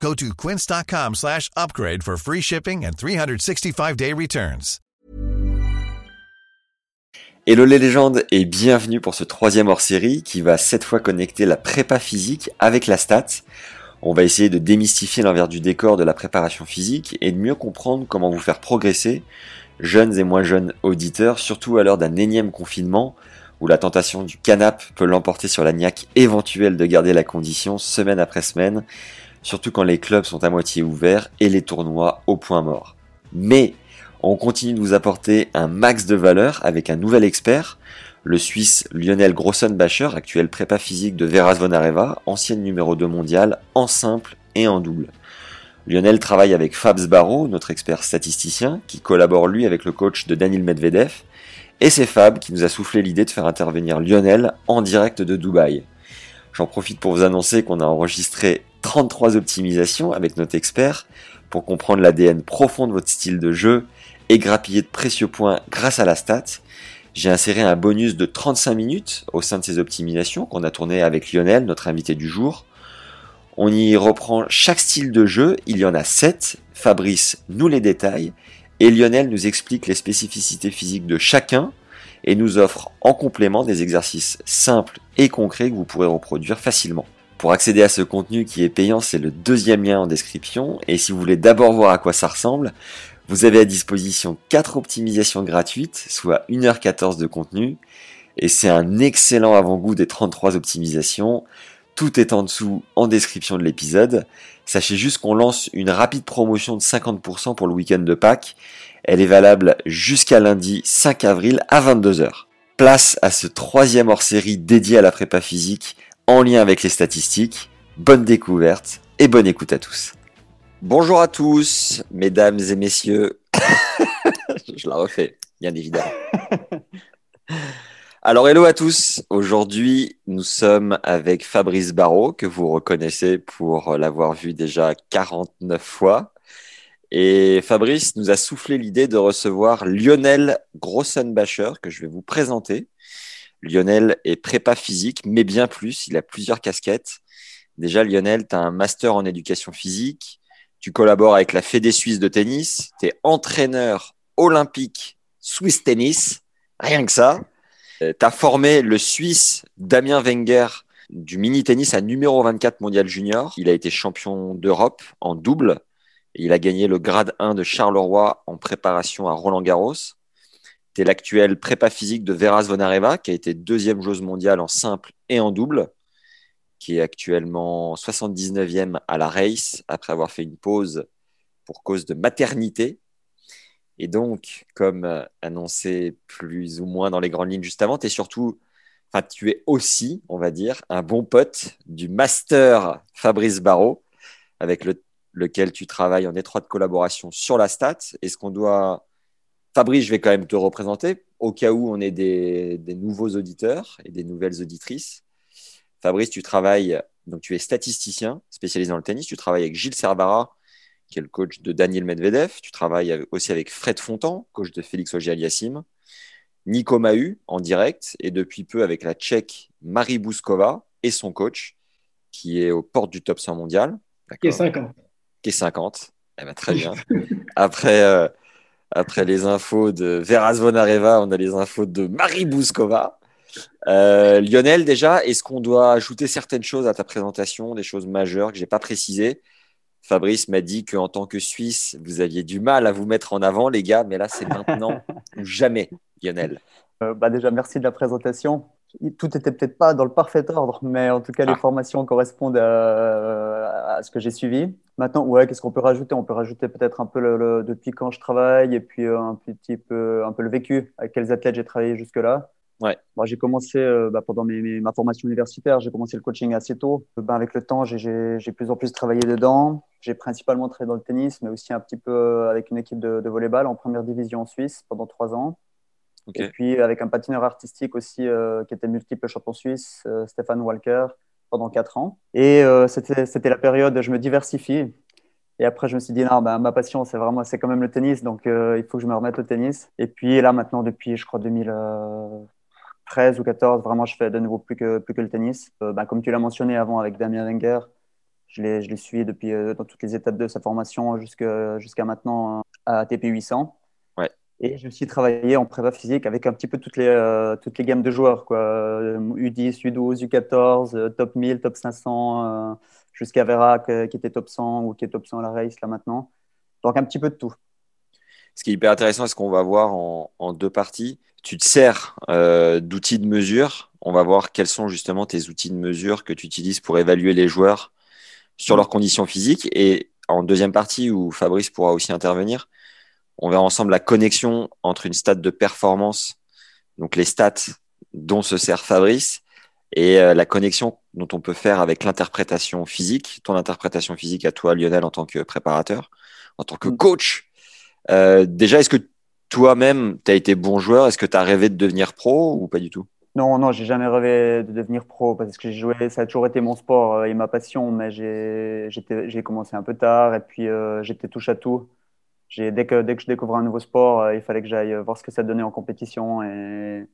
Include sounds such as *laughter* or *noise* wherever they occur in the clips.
Go to quince.com slash upgrade for free shipping and 365-day returns. Hello les légendes et bienvenue pour ce troisième hors-série qui va cette fois connecter la prépa physique avec la stat. On va essayer de démystifier l'envers du décor de la préparation physique et de mieux comprendre comment vous faire progresser, jeunes et moins jeunes auditeurs, surtout à l'heure d'un énième confinement où la tentation du canap peut l'emporter sur la niaque éventuelle de garder la condition semaine après semaine, surtout quand les clubs sont à moitié ouverts et les tournois au point mort. Mais on continue de vous apporter un max de valeur avec un nouvel expert, le Suisse Lionel Grossenbacher, actuel prépa physique de Veras Von Areva, ancienne numéro 2 mondial en simple et en double. Lionel travaille avec Fabs Barreau, notre expert statisticien, qui collabore lui avec le coach de Daniel Medvedev, et c'est Fab qui nous a soufflé l'idée de faire intervenir Lionel en direct de Dubaï. J'en profite pour vous annoncer qu'on a enregistré 33 optimisations avec notre expert pour comprendre l'ADN profond de votre style de jeu et grappiller de précieux points grâce à la stat. J'ai inséré un bonus de 35 minutes au sein de ces optimisations qu'on a tourné avec Lionel, notre invité du jour. On y reprend chaque style de jeu, il y en a 7. Fabrice nous les détaille et Lionel nous explique les spécificités physiques de chacun et nous offre en complément des exercices simples et concrets que vous pourrez reproduire facilement. Pour accéder à ce contenu qui est payant, c'est le deuxième lien en description et si vous voulez d'abord voir à quoi ça ressemble, vous avez à disposition 4 optimisations gratuites, soit 1h14 de contenu, et c'est un excellent avant-goût des 33 optimisations. Tout est en dessous en description de l'épisode. Sachez juste qu'on lance une rapide promotion de 50% pour le week-end de Pâques. Elle est valable jusqu'à lundi 5 avril à 22h. Place à ce troisième hors-série dédié à la prépa physique en lien avec les statistiques. Bonne découverte et bonne écoute à tous. Bonjour à tous, mesdames et messieurs. *laughs* Je la refais, bien évidemment. *laughs* Alors, hello à tous. Aujourd'hui, nous sommes avec Fabrice Barrault, que vous reconnaissez pour l'avoir vu déjà 49 fois. Et Fabrice nous a soufflé l'idée de recevoir Lionel Grossenbacher, que je vais vous présenter. Lionel est prépa physique, mais bien plus, il a plusieurs casquettes. Déjà, Lionel, tu as un master en éducation physique, tu collabores avec la Fédé suisse de tennis, tu es entraîneur olympique Swiss Tennis, rien que ça. Tu as formé le Suisse Damien Wenger du mini tennis à numéro 24 mondial junior. Il a été champion d'Europe en double il a gagné le grade 1 de Charleroi en préparation à Roland Garros. Tu es l'actuel prépa physique de Veras Von Areva qui a été deuxième joueuse mondiale en simple et en double qui est actuellement 79e à la race après avoir fait une pause pour cause de maternité. Et donc, comme euh, annoncé plus ou moins dans les grandes lignes juste avant, es surtout, enfin, tu es aussi, on va dire, un bon pote du master Fabrice Barrault, avec lequel tu travailles en étroite collaboration sur la stat. Est-ce qu'on doit. Fabrice, je vais quand même te représenter au cas où on est des nouveaux auditeurs et des nouvelles auditrices. Fabrice, tu travailles, donc tu es statisticien spécialisé dans le tennis. Tu travailles avec Gilles Servara, qui est le coach de Daniel Medvedev. Tu travailles aussi avec Fred Fontan, coach de Félix Auger-Aliassime. Nico Mahu en direct et depuis peu avec la Tchèque Marie Bouskova et son coach qui est aux portes du top 100 mondial. Qui est 50. Qui est 50. Eh ben, très bien. après, euh, après les infos de Veras Von Areva, on a les infos de Marie Bouskova. Euh, Lionel, déjà, est-ce qu'on doit ajouter certaines choses à ta présentation, des choses majeures que je n'ai pas précisées? Fabrice m'a dit qu'en tant que Suisse, vous aviez du mal à vous mettre en avant, les gars, mais là, c'est maintenant ou *laughs* jamais, Lionel. Euh, bah déjà, merci de la présentation. Tout n'était peut-être pas dans le parfait ordre, mais en tout cas, les ah. formations correspondent à, ce que j'ai suivi. Maintenant, ouais, qu'est-ce qu'on peut rajouter? On peut rajouter peut-être un peu le, depuis quand je travaille et puis un petit peu, un peu le vécu, avec quels athlètes j'ai travaillé jusque-là. Ouais. J'ai commencé euh, bah, pendant mes, ma formation universitaire, j'ai commencé le coaching assez tôt. Ben, avec le temps, j'ai plus en plus travaillé dedans. J'ai principalement travaillé dans le tennis, mais aussi un petit peu euh, avec une équipe de, de volleyball en première division en Suisse pendant trois ans. Et puis avec un patineur artistique aussi euh, qui était multiple champion suisse, Stéphane Walker, pendant quatre ans. Et c'était la période, je me diversifie. Et après, je me suis dit, non, ben, ma passion, c'est vraiment, c'est quand même le tennis. Donc, il faut que je me remette au tennis. Et puis là, maintenant, depuis, je crois, 2000, 13 ou 14, vraiment, je fais de nouveau plus que, plus que le tennis. Euh, bah, comme tu l'as mentionné avant avec Damien Wenger, je l'ai, je suivi depuis euh, dans toutes les étapes de sa formation jusqu'à, maintenant euh, à TP800. Ouais. Et j'ai aussi travaillé en prépa physique avec un petit peu toutes les, toutes les gammes de joueurs, quoi. U10, U12, U14, top 1000, top 500, jusqu'à Vera qui était top 100 ou qui est top 100 à la race là maintenant. Donc un petit peu de tout. Ce qui est hyper intéressant, c'est qu'on va voir en, en deux parties tu te sers euh, d'outils de mesure. On va voir quels sont justement tes outils de mesure que tu utilises pour évaluer les joueurs sur leurs conditions physiques. Et en deuxième partie, où Fabrice pourra aussi intervenir, on verra ensemble la connexion entre une stat de performance, donc les stats dont se sert Fabrice, et euh, la connexion dont on peut faire avec l'interprétation physique, ton interprétation physique à toi, Lionel, en tant que préparateur, en tant que mm. coach. Euh, déjà, est-ce que toi-même, tu as été bon joueur? Est-ce que tu as rêvé de devenir pro ou pas du tout? Non, non, j'ai jamais rêvé de devenir pro parce que j'ai joué, ça a toujours été mon sport euh, et ma passion, mais j'ai commencé un peu tard et puis euh, j'étais touche à tout. Dès que, dès que je découvrais un nouveau sport, euh, il fallait que j'aille voir ce que ça donnait en compétition et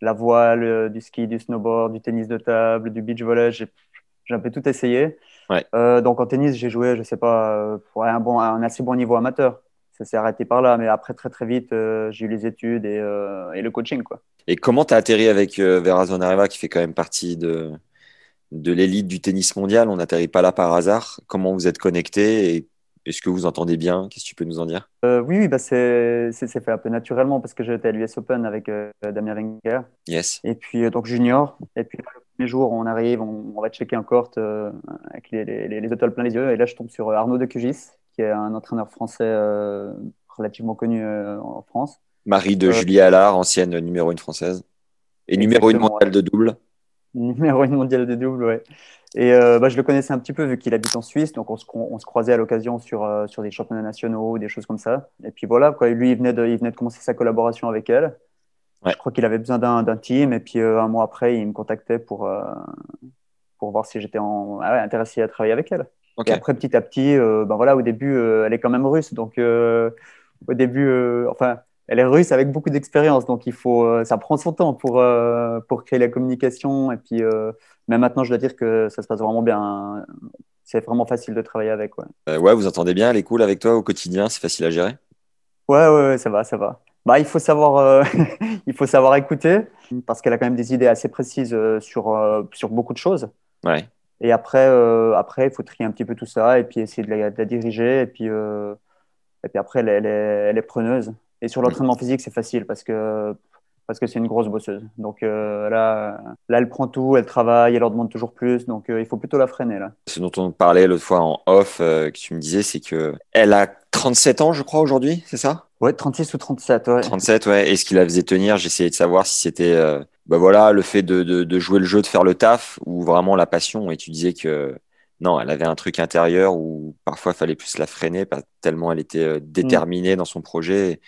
la voile, du ski, du snowboard, du tennis de table, du beach volley, j'ai un peu tout essayé. donc en tennis, j'ai joué, je sais pas, pour un, bon, un assez bon niveau amateur ça s'est arrêté par là. Mais après, très très vite, euh, j'ai eu les études et, euh, et, le coaching. Quoi. Et comment tu as atterri avec euh, Vera Zonareva, qui fait quand même partie de, de l'élite du tennis mondial? On n'atterrit pas là par hasard. Comment vous êtes connectés et est-ce que vous entendez bien? Qu'est-ce que tu peux nous en dire? Oui, oui bah c'est fait un peu naturellement parce que j'étais à l'US Open avec Damien Wenger. Yes. Et puis, donc junior. Et puis, le premier jour, on arrive, on, va checker un court avec les, les, les, étoiles plein les yeux. Et là, je tombe sur Arnaud de Cugis, qui est un entraîneur français euh, relativement connu euh, en France. Marie de euh, Julie Allard, ancienne numéro 1 française. Et numéro 1 mondiale de double. Numéro 1 mondiale de double, ouais. Et bah, je le connaissais un petit peu vu qu'il habite en Suisse, donc on se, on se croisait à l'occasion sur, sur des championnats nationaux, des choses comme ça. Et puis voilà, quoi, lui, il venait, de, il venait de commencer sa collaboration avec elle. Je crois qu'il avait besoin d'un team, et puis un mois après, il me contactait pour, pour voir si j'étais ah intéressé à travailler avec elle. Et après, petit à petit, euh, ben voilà, au début, euh, elle est quand même russe. Donc, euh, au début, enfin, elle est russe avec beaucoup d'expérience. Donc, il faut, ça prend son temps pour, pour créer la communication. Et puis, mais maintenant, je dois dire que ça se passe vraiment bien. C'est vraiment facile de travailler avec. Ouais. ouais, vous entendez bien, elle est cool avec toi au quotidien, c'est facile à gérer? Ouais, ouais, ça va, ça va. Bah, il, faut savoir, *laughs* il faut savoir écouter parce qu'elle a quand même des idées assez précises sur, sur beaucoup de choses. Ouais. Et après, euh, après, il faut trier un petit peu tout ça et puis essayer de la, diriger. Et puis, euh, et puis après, elle, elle, est, elle, est, preneuse. Et sur l'entraînement physique, c'est facile parce que parce que c'est une grosse bosseuse. Donc euh, là, là, elle prend tout, elle travaille, elle en demande toujours plus. Donc il faut plutôt la freiner là. Ce dont on parlait l'autre fois en off, que tu me disais, c'est que elle a 37 ans, je crois, aujourd'hui, c'est ça? Ouais, 36 ou 37, ouais. 37, ouais. Et ce qui la faisait tenir, j'essayais de savoir si c'était bah voilà, le fait de, de, jouer le jeu, de faire le taf, ou vraiment la passion. Et tu disais que non, elle avait un truc intérieur où parfois il fallait plus la freiner, tellement elle était euh, déterminée dans son projet. Et,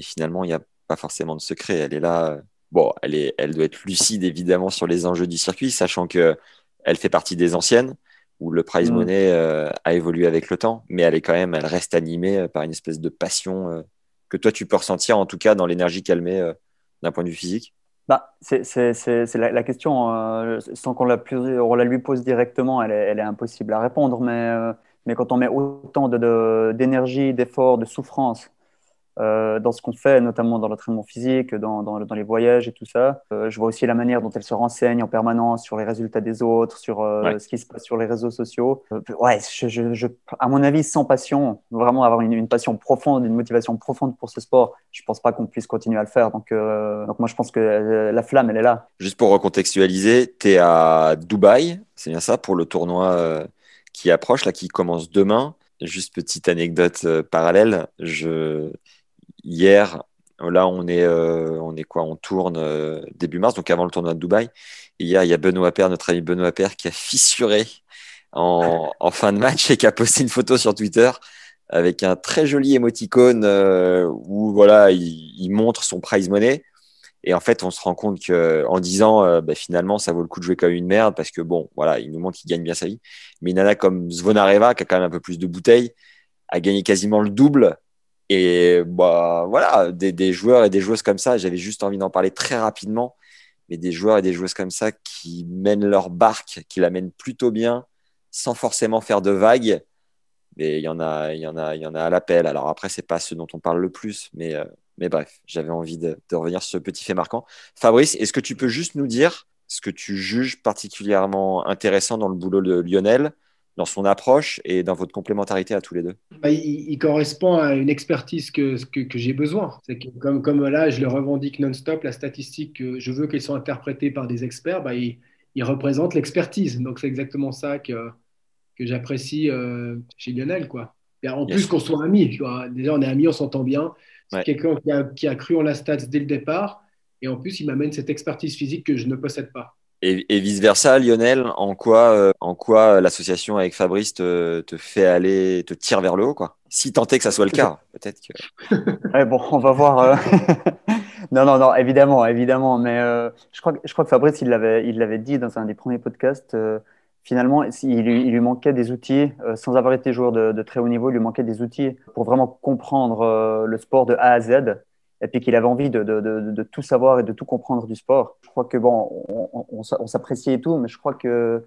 finalement, il n'y a pas forcément de secret. Elle est là. Bon, elle, est, elle doit être lucide évidemment sur les enjeux du circuit, sachant que elle fait partie des anciennes où le prize mm. money euh, a évolué avec le temps, mais elle est quand même, elle reste animée euh, par une espèce de passion que toi tu peux ressentir en tout cas dans l'énergie qu'elle met d'un point de vue physique. Bah, c'est la, la, question, euh, sans qu'on la, lui pose directement, elle est, elle est impossible à répondre, mais, euh, mais quand on met autant d'énergie, de, d'efforts, de souffrance euh, dans ce qu'on fait, notamment dans l'entraînement physique, dans, dans, dans, les voyages et tout ça. Euh, je vois aussi la manière dont elle se renseigne en permanence sur les résultats des autres, sur euh, ce qui se passe sur les réseaux sociaux. ouais, je, je, à mon avis, sans passion, vraiment avoir une, une, passion profonde, une motivation profonde pour ce sport, je pense pas qu'on puisse continuer à le faire. Donc, donc moi, je pense que la flamme, elle est là. Juste pour recontextualiser, tu es à Dubaï, c'est bien ça, pour le tournoi qui approche, là, qui commence demain. Juste petite anecdote parallèle, je, hier, Là, on est, on est quoi On tourne début mars, donc avant le tournoi de Dubaï. Et hier, il y a Benoît Père, notre ami Benoît Père, qui a fissuré en, fin de match et qui a posté une photo sur Twitter avec un très joli émoticône où voilà, il, il, montre son prize money. Et en fait, on se rend compte que en disant euh, bah, finalement, ça vaut le coup de jouer comme une merde parce que bon, voilà, il nous montre qu'il gagne bien sa vie. Mais nana comme Zvonareva, qui a quand même un peu plus de bouteilles, a gagné quasiment le double. Et bah, voilà, des, des joueurs et des joueuses comme ça, j'avais juste envie d'en parler très rapidement. Mais des joueurs et des joueuses comme ça qui mènent leur barque, qui la mènent plutôt bien, sans forcément faire de vagues. Mais il y en a, il y en a, il y en a à l'appel. Alors après, c'est pas ce dont on parle le plus, mais euh, mais bref, j'avais envie de, revenir sur ce petit fait marquant. Fabrice, est-ce que tu peux juste nous dire ce que tu juges particulièrement intéressant dans le boulot de Lionel, dans son approche et dans votre complémentarité à tous les deux bah, il, correspond à une expertise que, que, j'ai besoin. C'est comme, comme là, je le revendique non-stop, la statistique, que je veux qu'elle soit interprétée par des experts, bah, il, représente l'expertise. Donc c'est exactement ça que, que j'apprécie euh, chez Lionel. Quoi. Et en plus qu'on soit amis. Tu vois. Déjà, on est amis, on s'entend bien. C'est quelqu'un qui a, cru en la stats dès le départ. Et en plus, il m'amène cette expertise physique que je ne possède pas. Et, vice-versa, Lionel, en quoi, euh, en quoi l'association avec Fabrice te, fait aller, te tire vers le haut quoi? Si tant est que ça soit le cas, *laughs* peut-être que. bon, on va voir. Euh. *laughs* non, non, non, évidemment, évidemment. Mais euh, je, crois, je crois que Fabrice, il l'avait il dit dans un des premiers podcasts finalement, il lui, il lui, manquait des outils, euh, sans avoir été joueur de, de, très haut niveau, il lui manquait des outils pour vraiment comprendre euh, le sport de A à Z, et puis qu'il avait envie de, tout savoir et de tout comprendre du sport. Je crois que, bon, on, s'appréciait et tout, mais je crois que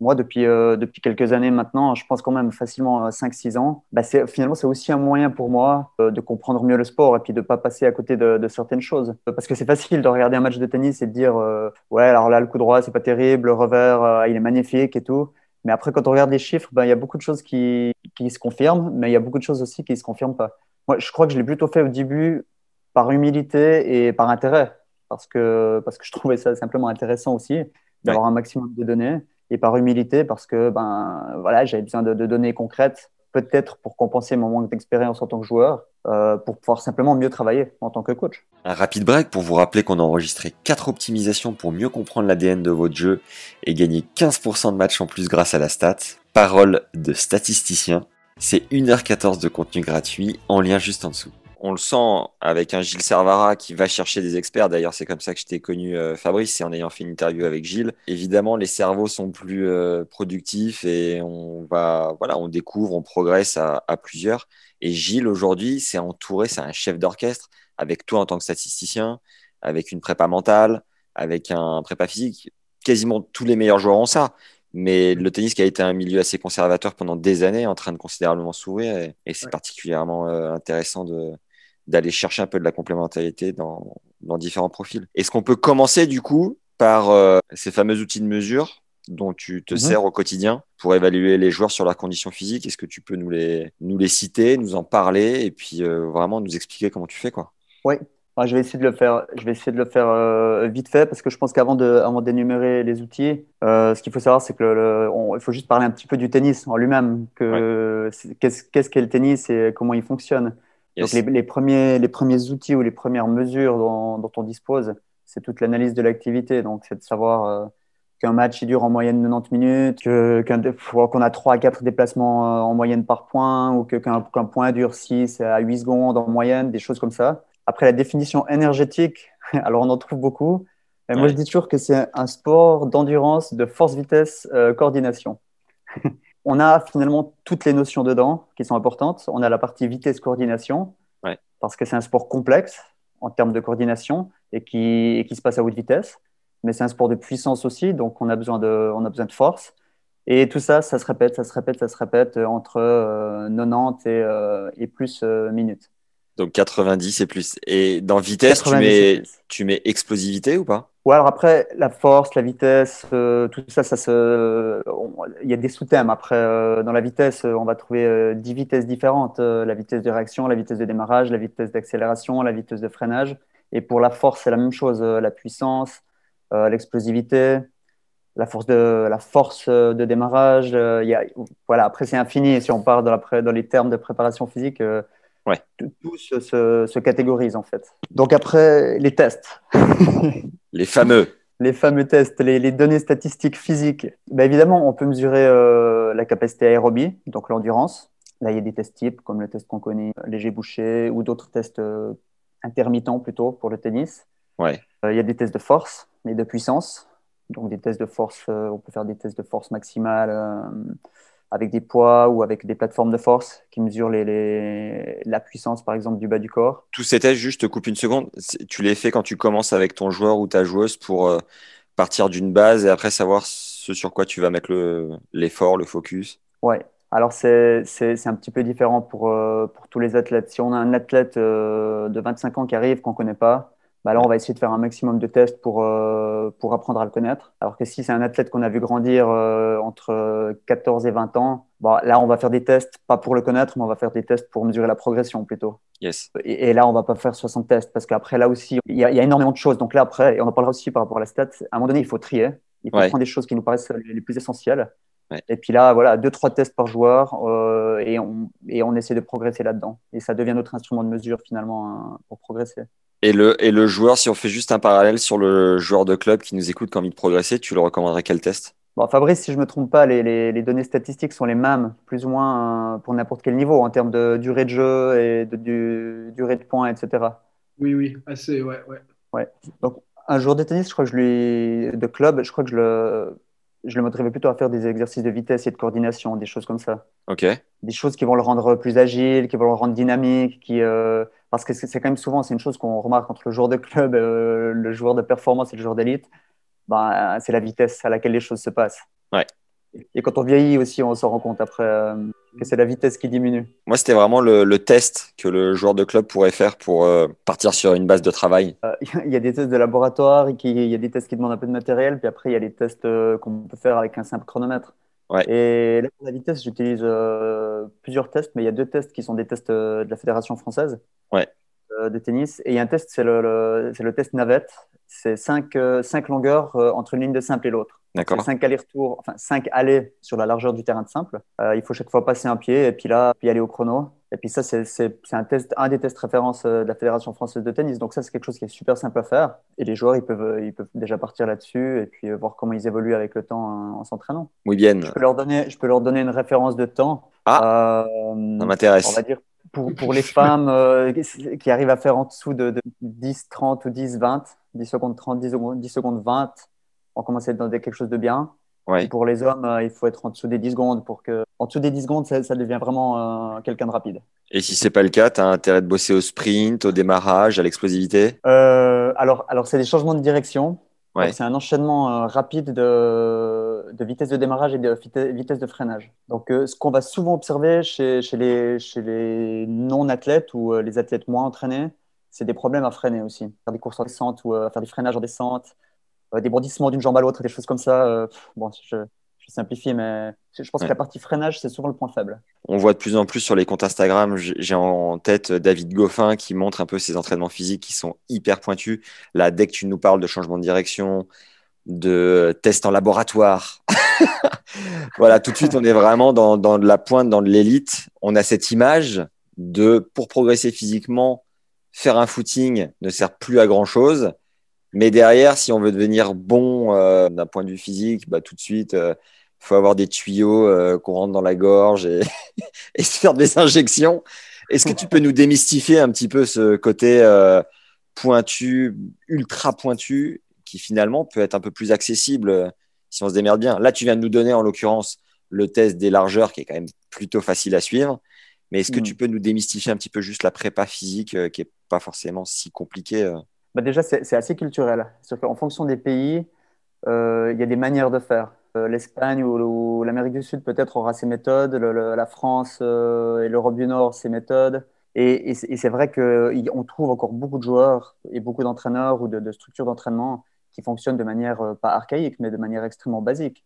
moi, depuis, euh, depuis quelques années maintenant, je pense quand même facilement 5-6 ans, bah finalement, c'est aussi un moyen pour moi euh, de comprendre mieux le sport et puis de ne pas passer à côté de, certaines choses. Parce que c'est facile de regarder un match de tennis et de dire euh, Ouais, alors là, le coup droit, c'est pas terrible, le revers, il est magnifique et tout. Mais après, quand on regarde les chiffres, bah, il y a beaucoup de choses qui, qui se confirment, mais il y a beaucoup de choses aussi qui ne se confirment pas. Moi, je crois que je l'ai plutôt fait au début par humilité et par intérêt, parce que, parce que je trouvais ça simplement intéressant aussi, d'avoir un maximum de données et par humilité parce que ben voilà j'avais besoin de, données concrètes peut-être pour compenser mon manque d'expérience en tant que joueur euh, pour pouvoir simplement mieux travailler en tant que coach. Un rapide break pour vous rappeler qu'on a enregistré 4 optimisations pour mieux comprendre l'ADN de votre jeu et gagner 15% de matchs en plus grâce à la stat. Parole de statisticien. C'est 1h14 de contenu gratuit en lien juste en dessous on le sent avec un Gilles Servara qui va chercher des experts. D'ailleurs, c'est comme ça que je t'ai connu, euh, Fabrice, c'est en ayant fait une interview avec Gilles. Évidemment, les cerveaux sont plus euh, productifs et on va, voilà, on découvre, on progresse à, plusieurs. Et Gilles, aujourd'hui, c'est entouré, c'est un chef d'orchestre avec toi en tant que statisticien, avec une prépa mentale, avec un prépa physique. Quasiment tous les meilleurs joueurs ont ça. Mais le tennis qui a été un milieu assez conservateur pendant des années, en train de considérablement s'ouvrir, et, c'est particulièrement euh, intéressant de, d'aller chercher un peu de la complémentarité dans, dans différents profils. Est-ce qu'on peut commencer du coup par euh, ces fameux outils de mesure dont tu te mhm. sers au quotidien pour évaluer les joueurs sur leurs conditions physiques? Est-ce que tu peux nous les, nous les citer, nous en parler et puis euh, vraiment nous expliquer comment tu fais quoi? Oui, je vais essayer de le faire. Je vais essayer de le faire euh, vite fait parce que je pense qu'avant de, avant d'énumérer les outils, ce qu'il faut savoir, c'est que le, il faut juste parler un petit peu du tennis en lui-même. Que qu'est-ce qu'est le tennis et comment il fonctionne. Donc les, premiers, les premiers outils ou les premières mesures dont, on dispose, c'est toute l'analyse de l'activité. Donc c'est de savoir euh, qu'un match il dure en moyenne 90 minutes, qu'on a 3 à 4 déplacements euh, en moyenne par point, ou qu'un point dure 6 à 8 secondes en moyenne, des choses comme ça. Après la définition énergétique, *laughs* alors on en trouve beaucoup. Moi je dis toujours que c'est un sport d'endurance, de force, vitesse, euh, coordination. *laughs* on a finalement toutes les notions dedans qui sont importantes. On a la partie vitesse-coordination, parce que c'est un sport complexe en termes de coordination et qui, qui se passe à haute vitesse. Mais c'est un sport de puissance aussi, donc on a besoin de, on a besoin de force. Et tout ça, ça se répète, ça se répète, ça se répète entre 90 euh, et, et plus euh, minutes. Donc 90 et plus. Et dans vitesse, tu mets, tu mets explosivité ou pas? Ouais, alors après, la force, la vitesse, euh, tout ça, ça se. Il y a des sous-thèmes. Après, euh, dans la vitesse, on va trouver 10 euh, vitesses différentes la vitesse de réaction, la vitesse de démarrage, la vitesse d'accélération, la vitesse de freinage. Et pour la force, c'est la même chose la puissance, l'explosivité, la force de, la force de démarrage. il y a, voilà, après, c'est infini. Si on part dans, la, dans les termes de préparation physique, Ouais. Tout, se, catégorise en fait. Donc après, les tests. *laughs* les fameux. Les fameux tests, les, données statistiques physiques. Bah, évidemment, on peut mesurer euh, la capacité aérobie, donc l'endurance. Là, il y a des tests types, comme le test qu'on connaît, léger bouché, ou d'autres tests euh, intermittents plutôt pour le tennis. Ouais. Euh, il y a des tests de force et de puissance. Donc des tests de force, on peut faire des tests de force maximale avec des poids ou avec des plateformes de force qui mesurent les, la puissance, par exemple, du bas du corps. Tous ces tests, juste te coupe une seconde, tu les fais quand tu commences avec ton joueur ou ta joueuse pour euh, partir d'une base et après savoir ce sur quoi tu vas mettre l'effort, le, focus? Ouais, alors c'est un petit peu différent pour, euh, pour tous les athlètes. Si on a un athlète euh, de 25 ans qui arrive, qu'on ne connaît pas, bah là, on va essayer de faire un maximum de tests pour, euh, pour apprendre à le connaître. Alors que si c'est un athlète qu'on a vu grandir euh, entre 14 et 20 ans, bah, là, on va faire des tests, pas pour le connaître, mais on va faire des tests pour mesurer la progression plutôt. Yes. Et, là, on va pas faire 60 tests parce qu'après, là aussi, il y, a, énormément de choses. Donc là, après, et on en parlera aussi par rapport à la stat, à un moment donné, il faut trier. Il faut prendre des choses qui nous paraissent les plus essentielles. Et puis là, voilà, deux, trois tests par joueur euh, et, on, et on essaie de progresser là-dedans. Et ça devient notre instrument de mesure finalement hein, pour progresser. Et le, et le joueur, si on fait juste un parallèle sur le joueur de club qui nous écoute, qui a envie de progresser, tu le recommanderais quel test? Bon, Fabrice, si je ne me trompe pas, les, les, données statistiques sont les mêmes, plus ou moins euh, pour n'importe quel niveau, en termes de durée de jeu et de, durée de points, etc. Oui, oui, assez, ouais, ouais. ouais. Donc, un joueur de tennis, je crois que je lui. de club, je crois que je le je le motiverais plutôt à faire des exercices de vitesse et de coordination, des choses comme ça. Ok. Des choses qui vont le rendre plus agile, qui vont le rendre dynamique, qui, euh, parce que c'est quand même souvent, c'est une chose qu'on remarque entre le joueur de club, euh, le joueur de performance et le joueur d'élite, ben, c'est la vitesse à laquelle les choses se passent. Ouais. Et quand on vieillit aussi, on s'en rend compte après euh, que c'est la vitesse qui diminue. Moi, c'était vraiment le, test que le joueur de club pourrait faire pour euh, partir sur une base de travail. *laughs* Il y a des tests de laboratoire, il y a des tests qui demandent un peu de matériel, puis après, il y a des tests qu'on peut faire avec un simple chronomètre. Ouais. Et là, pour la vitesse, j'utilise plusieurs tests, mais il y a deux tests qui sont des tests de la Fédération française. Ouais. Euh, de tennis. Et il y a un test, c'est le, le, test navette. C'est cinq, euh, cinq longueurs euh, entre une ligne de simple et l'autre. D'accord. Cinq allers-retours, enfin allées sur la largeur du terrain de simple. il faut chaque fois passer un pied et puis là, puis aller au chrono. Et puis ça, c'est un test, un des tests références de la Fédération française de tennis. Donc ça, c'est quelque chose qui est super simple à faire. Et les joueurs, ils peuvent, ils peuvent déjà partir là-dessus et puis voir comment ils évoluent avec le temps en, s'entraînant. Oui, bien. Je peux leur donner, je peux leur donner une référence de temps. Ah, ça m'intéresse. On va dire pour, pour *laughs* les femmes euh, qui arrivent à faire en dessous de, 10, 30 ou 10, 20, 10 secondes 30, 10 secondes, 10 secondes 20, on commence à être dans quelque chose de bien. Pour les hommes, euh, il faut être en dessous des 10 secondes pour que, en dessous des 10 secondes, ça, devient vraiment euh, quelqu'un de rapide. Et si c'est pas le cas, tu as intérêt de bosser au sprint, au démarrage, à l'explosivité? Alors, alors c'est des changements de direction. C'est un enchaînement euh, rapide de, de, vitesse de démarrage et de vitesse de freinage. Donc, euh, ce qu'on va souvent observer chez, chez les, chez les non-athlètes ou euh, les athlètes moins entraînés, c'est des problèmes à freiner aussi. Faire des courses en descente ou faire des freinages en descente, des bondissements d'une jambe à l'autre, des choses comme ça. bon, je, je simplifie, mais je pense que la partie freinage, c'est souvent le point faible. On voit de plus en plus sur les comptes Instagram, j'ai en tête David Goffin qui montre un peu ses entraînements physiques qui sont hyper pointus. Là, dès que tu nous parles de changement de direction, de tests en laboratoire, *laughs* voilà, tout de suite, on est vraiment dans, de la pointe, dans de l'élite. On a cette image de, pour progresser physiquement, faire un footing ne sert plus à grand chose. Mais derrière, si on veut devenir bon euh, d'un point de vue physique, bah, tout de suite, euh, il faut avoir des tuyaux euh, qu'on rentre dans la gorge et, *laughs* et, se faire des injections. Est-ce que tu peux nous démystifier un petit peu ce côté euh, pointu, ultra pointu, qui finalement peut être un peu plus accessible euh, si on se démerde bien Là, tu viens de nous donner en l'occurrence le test des largeurs qui est quand même plutôt facile à suivre. Mais est-ce que mm. tu peux nous démystifier un petit peu juste la prépa physique qui n'est pas forcément si compliquée bah Déjà, c'est assez culturel. En fonction des pays, il y a des manières de faire. Euh, L'Espagne ou, l'Amérique du Sud peut-être aura ses méthodes, la France euh, et l'Europe du Nord ses méthodes. Et, c'est vrai qu'on trouve encore beaucoup de joueurs et beaucoup d'entraîneurs ou de, structures d'entraînement qui fonctionnent de manière euh, pas archaïque, mais de manière extrêmement basique.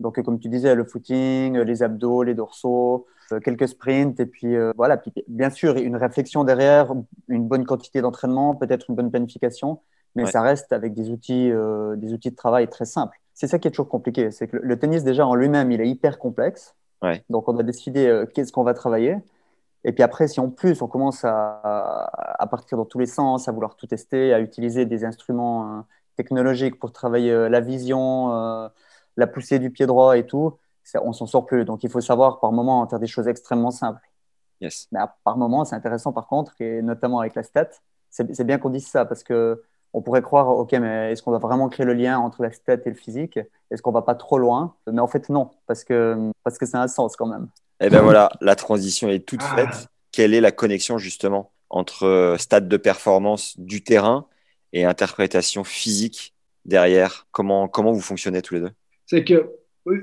Donc, comme tu disais, le footing, les abdos, les dorsaux, quelques sprints, et puis voilà. bien sûr, une réflexion derrière, une bonne quantité d'entraînement, peut-être une bonne planification, mais ça reste avec des outils, des outils de travail très simples c'est ça qui est toujours compliqué. C'est que le tennis, déjà en lui-même, il est hyper complexe. Donc, on doit décider euh, qu'est-ce qu'on va travailler. Et puis après, si en plus on commence à, à partir dans tous les sens, à vouloir tout tester, à utiliser des instruments technologiques pour travailler euh, la vision, euh, la poussée du pied droit et tout, on s'en sort plus. Donc il faut savoir par moment faire des choses extrêmement simples. Yes. Mais par moment, c'est intéressant par contre, et notamment avec la stat, c'est bien qu'on dise ça parce que on pourrait croire, ok, mais est-ce qu'on va vraiment créer le lien entre la stat et le physique? Est-ce qu'on va pas trop loin? Mais en fait, non, parce que parce que c'est un sens quand même. Et eh ben voilà, la transition est toute ah. faite. Quelle est la connexion justement entre euh, stade de performance du terrain et interprétation physique derrière Comment comment vous fonctionnez tous les deux? C'est que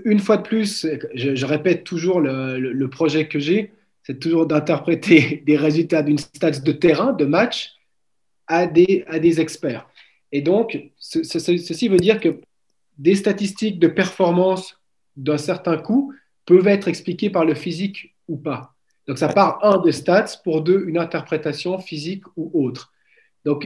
une fois de plus, je, répète toujours le, le projet que j'ai, c'est toujours d'interpréter *laughs* des résultats d'une stats de terrain, de match, à des, à des experts. Et donc, ceci veut dire que des statistiques de performance d'un certain coût peuvent être expliquées par le physique ou pas. Donc, ça part, un, des stats, pour deux, une interprétation physique ou autre. Donc,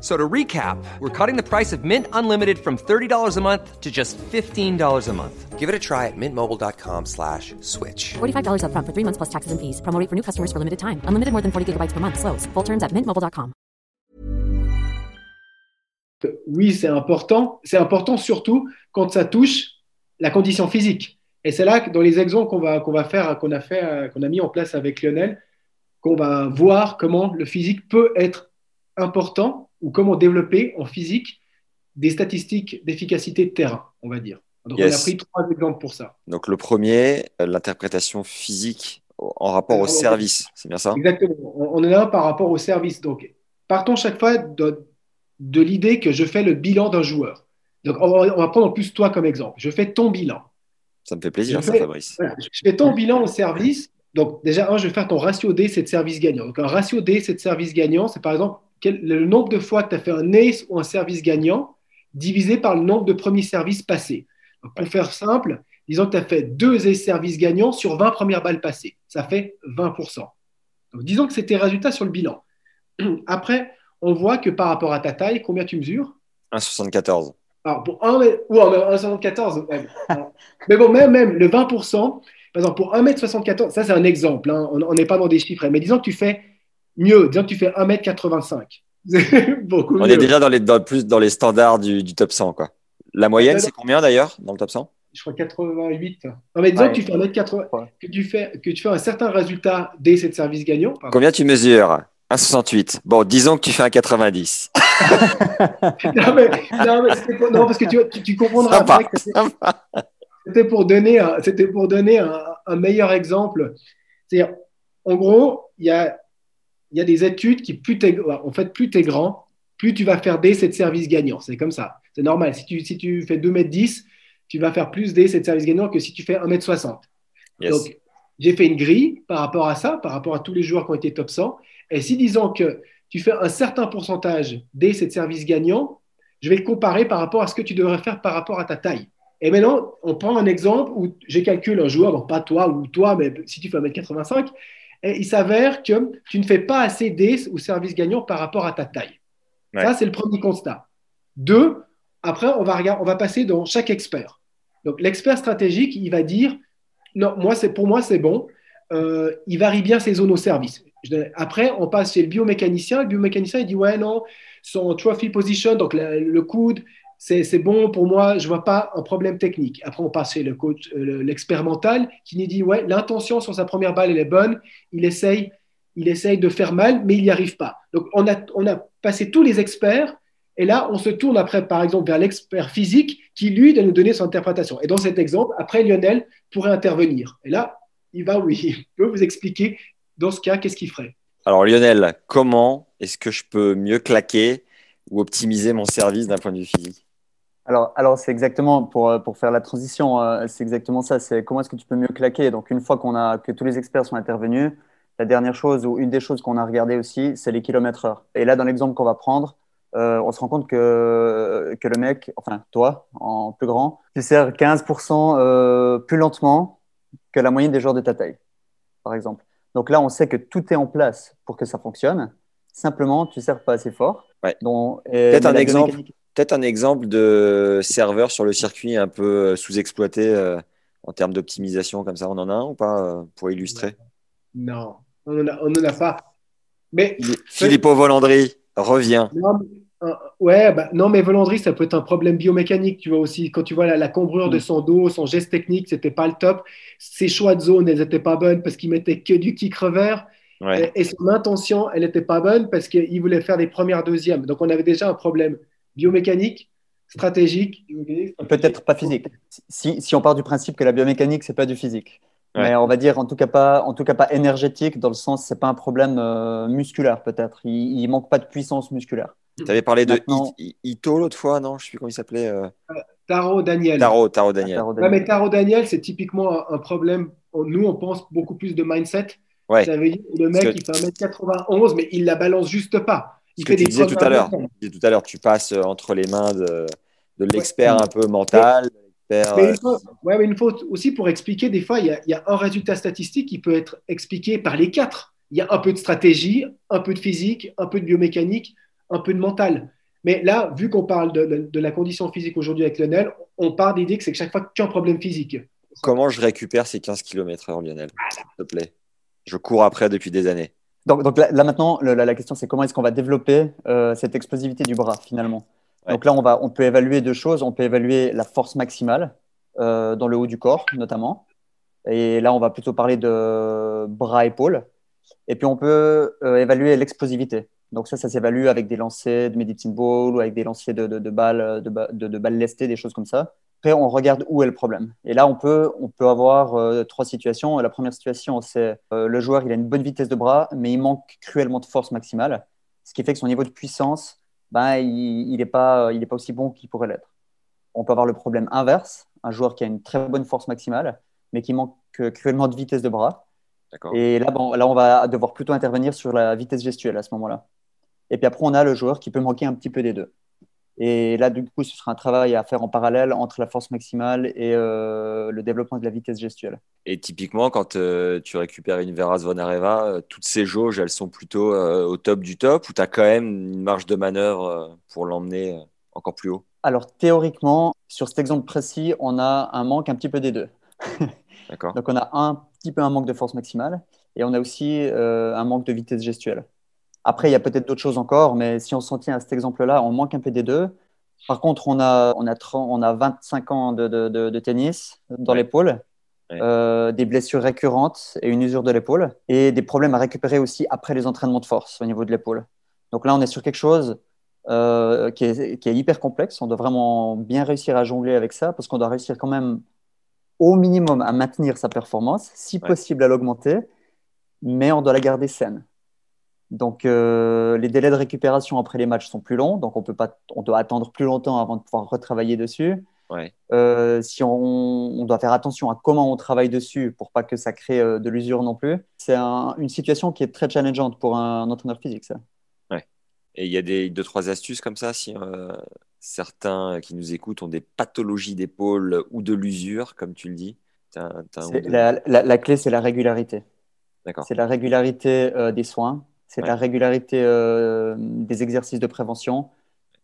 So to recap, we're cutting the price of Mint Unlimited from $30 a month to just $15 a month. Give it a try at mintmobile.com slash switch. $45 up front for three months plus taxes and fees. Promo for new customers for limited time. Unlimited more than 40 gigabytes per month. Slows. Full terms at mintmobile.com. Oui, c'est important. C'est important surtout quand ça touche la condition physique. Et c'est là que dans les exemples qu'on va, qu'on va faire, qu'on a fait, euh, qu'on a mis en place avec Lionel, qu'on va voir comment le physique peut être important ou comment développer en physique des statistiques d'efficacité de terrain, on va dire. Donc, on a pris trois exemples pour ça. Donc, le premier, euh, l'interprétation physique en rapport au service, c'est bien ça? Exactement. On en a un par rapport au service. Donc, partons chaque fois de, de l'idée que je fais le bilan d'un joueur. Donc, on va, prendre en plus toi comme exemple. Je fais ton bilan. Ça me fait plaisir, ça, Fabrice. je fais ton bilan au service. Donc, déjà, un, je vais faire ton ratio D, c'est de service gagnant. Donc, un ratio D, c'est de service gagnant. C'est par exemple le nombre de fois que tu as fait un ace ou un service gagnant divisé par le nombre de premiers services passés. pour faire simple, disons que tu as fait deux ace services gagnants sur 20 premières balles passées. Ça fait 20%. Donc, disons que c'est tes résultats sur le bilan. *clears throat* Après, on voit que par rapport à ta taille, combien tu mesures? 1,74. Alors, pour 1,74 mais bon, même, même le 20%, par exemple, pour 1m74, ça c'est un exemple, hein, on n'est pas dans des chiffres, mais disons que tu fais mieux. Disons que tu fais 1m85. *laughs* On est déjà dans les, plus dans les standards du, top 100. Quoi. La moyenne, c'est combien d'ailleurs dans le top 100 Je crois 88. Non, mais disons que tu fais 1m80, que, tu fais, que tu fais un certain résultat dès cette service gagnant. Combien tu mesures? 1,68. Bon, disons que tu fais un 90. *laughs* non, mais, non, mais non, parce que tu, tu, comprendras c'était pour donner, un, pour donner un, un meilleur exemple. C'est-à-dire, en gros, il y a il y a des études qui, plus en fait, plus tu es grand, plus tu vas faire des de services gagnants. C'est comme ça. C'est normal. Si tu, si tu fais 2 m 10, tu vas faire plus des de services gagnants que si tu fais 1 m 60. Donc, j'ai fait une grille par rapport à ça, par rapport à tous les joueurs qui ont été top 100. Et si disons que tu fais un certain pourcentage des de services gagnants, je vais le comparer par rapport à ce que tu devrais faire par rapport à ta taille. Et maintenant, on prend un exemple où j'ai calculé un joueur, donc pas toi ou toi, mais si tu fais 1m85, et il s'avère que tu ne fais pas assez d'ace ou service gagnant par rapport à ta taille. Ça, c'est le premier constat. Deux, après, on va, regarder, on va passer dans chaque expert. Donc, l'expert stratégique, il va dire non, moi, c'est, pour moi, c'est bon. Euh, il varie bien ses zones au service. Après, on passe chez le biomécanicien. Le biomécanicien, il dit ouais, non, son trophy position, donc le coude, c'est bon pour moi, je vois pas un problème technique. Après, on passe chez le coach, euh, l'expert mental, qui nous dit ouais, l'intention sur sa première balle elle est bonne, il essaye, il essaye de faire mal, mais il n'y arrive pas. Donc on a, on a passé tous les experts, et là on se tourne après, par exemple, vers l'expert physique, qui lui doit nous donner son interprétation. Et dans cet exemple, après Lionel pourrait intervenir. Et là, il va, oui, *laughs* il peut vous expliquer dans ce cas qu'est-ce qu'il ferait. Alors Lionel, comment est-ce que je peux mieux claquer ou optimiser mon service d'un point de vue physique? Alors, alors c'est exactement pour, euh, pour faire la transition, euh, c'est exactement ça. C'est comment est-ce que tu peux mieux claquer? Donc, une fois qu'on a que tous les experts sont intervenus, la dernière chose ou une des choses qu'on a regardé aussi, c'est les kilomètres heure. Et là, dans l'exemple qu'on va prendre, euh, on se rend compte que, que le mec, enfin toi, en plus grand, tu sers 15% plus lentement que la moyenne des joueurs de ta taille, par exemple. Donc là, on sait que tout est en place pour que ça fonctionne. Simplement, tu ne serves pas assez fort. Ouais. Donc, Peut-être un exemple. Peut-être un exemple de serveur sur le circuit un peu sous-exploité euh, en termes d'optimisation, comme ça, on en a un ou pas euh, pour illustrer? Non, on n'en a, a, pas. Mais Philippe Volandry revient. Non, euh, ouais, bah, non, mais Volandry, ça peut être un problème biomécanique, tu vois aussi. Quand tu vois la, la cambrure de mm. son dos, son geste technique, c'était pas le top. Ses choix de zone, elles n'étaient pas bonnes parce qu'il mettait que du kick revers. Ouais. Et, et, son intention, elle n'était pas bonne parce qu'il voulait faire des premières deuxièmes. Donc on avait déjà un problème biomécanique, stratégique. Peut-être pas physique. Si, si, on part du principe que la biomécanique, c'est pas du physique. Ouais. Mais on va dire en tout cas pas, en tout cas pas énergétique, dans le sens c'est pas un problème euh, musculaire peut-être. Il, il manque pas de puissance musculaire. Tu avais parlé Maintenant, de Ito l'autre fois, non? Je sais plus comment il s'appelait. Euh... Taro Daniel. Taro, Taro Daniel. Taro Daniel. Ouais, mais Taro Daniel, c'est typiquement un problème. Nous, on pense beaucoup plus de mindset. Ouais. Ça veut dire que le mec, que... il fait 1m91, mais il la balance juste pas. Il tu disais tout à l'heure. tout à l'heure, tu passes entre les mains de, de l'expert ouais. un peu mental. Mais, mais, il faut, ouais, mais il faut aussi pour expliquer, des fois, il y, a, il y, a, un résultat statistique qui peut être expliqué par les quatre. Il y a un peu de stratégie, un peu de physique, un peu de biomécanique, un peu de mental. Mais là, vu qu'on parle de, de, de, la condition physique aujourd'hui avec Lionel, on part d'idée que c'est que chaque fois qu'il y a un problème physique. Comment je récupère ces 15 km/h, Lionel S'il te plaît? Je cours après depuis des années. Donc, donc là, là, maintenant, la, la, question, c'est comment est-ce qu'on va développer euh, cette explosivité du bras, finalement? Ouais. Donc là, on, va, on peut évaluer deux choses. On peut évaluer la force maximale euh, dans le haut du corps, notamment. Et là, on va plutôt parler de bras-épaules. Et puis, on peut euh, évaluer l'explosivité. Donc ça, ça s'évalue avec des lancers de medicine ball ou avec des lancers de, de, de balles, de, de balles lestées, des choses comme ça. Après, on regarde où est le problème. Et là, on peut, on peut avoir euh, trois situations. La première situation, c'est euh, le joueur, il a une bonne vitesse de bras, mais il manque cruellement de force maximale, ce qui fait que son niveau de puissance, ben, il n'est pas, il est pas aussi bon qu'il pourrait l'être. On peut avoir le problème inverse, un joueur qui a une très bonne force maximale, mais qui manque cruellement de vitesse de bras. Et là, bon, là, on va devoir plutôt intervenir sur la vitesse gestuelle à ce moment-là. Et puis après, on a le joueur qui peut manquer un petit peu des deux. Et là, du coup, ce sera un travail à faire en parallèle entre la force maximale et euh, le développement de la vitesse gestuelle. Et typiquement, quand euh, tu récupères une Vera Zvonareva, euh, toutes ces jauges, elles sont plutôt euh, au top du top ou tu as quand même une marge de manœuvre pour l'emmener encore plus haut? Alors, théoriquement, sur cet exemple précis, on a un manque un petit peu des deux. D'accord. *laughs* Donc, on a un petit peu un manque de force maximale et on a aussi un manque de vitesse gestuelle. Après, il y a peut-être d'autres choses encore, mais si on s'en tient à cet exemple-là, on manque un peu des deux. Par contre, on a, on a, 30, on a 25 ans de, de, de, de tennis dans ouais. l'épaule, ouais. euh, des blessures récurrentes et une usure de l'épaule, et des problèmes à récupérer aussi après les entraînements de force au niveau de l'épaule. Donc là, on est sur quelque chose euh, qui, est, qui, est, hyper complexe. On doit vraiment bien réussir à jongler avec ça, parce qu'on doit réussir quand même au minimum à maintenir sa performance, si ouais. possible à l'augmenter, mais on doit la garder saine. Donc, euh, les délais de récupération après les matchs sont plus longs, donc on peut pas, on doit attendre plus longtemps avant de pouvoir retravailler dessus. Ouais. Euh, si on, on, doit faire attention à comment on travaille dessus pour pas que ça crée euh, de l'usure non plus. C'est un, une situation qui est très challengeante pour un, un, entraîneur physique, ça. Ouais. Et il y a des deux trois astuces comme ça si certains qui nous écoutent ont des pathologies d'épaule ou de l'usure, comme tu le dis. La, la, la, clé, c'est la régularité. C'est la régularité des soins c'est ouais. la régularité euh, des exercices de prévention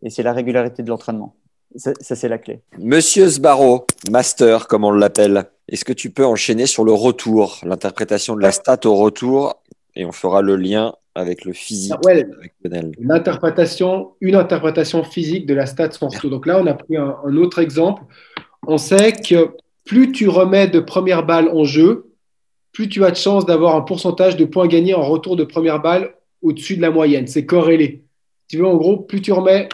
et c'est la régularité de l'entraînement. Ça, c'est la clé. Monsieur Sbarro, master, comme on l'appelle, est-ce que tu peux enchaîner sur le retour, l'interprétation de la stat au retour et on fera le lien avec le physique. Ah ouais, une interprétation, une interprétation physique de la stat sans retour. Donc là, on a pris un, un autre exemple. On sait que plus tu remets de première balle en jeu, plus tu as de chances d'avoir un pourcentage de points gagnés en retour de première balle au-dessus de la moyenne. C'est corrélé. Tu veux, en gros, plus tu remets,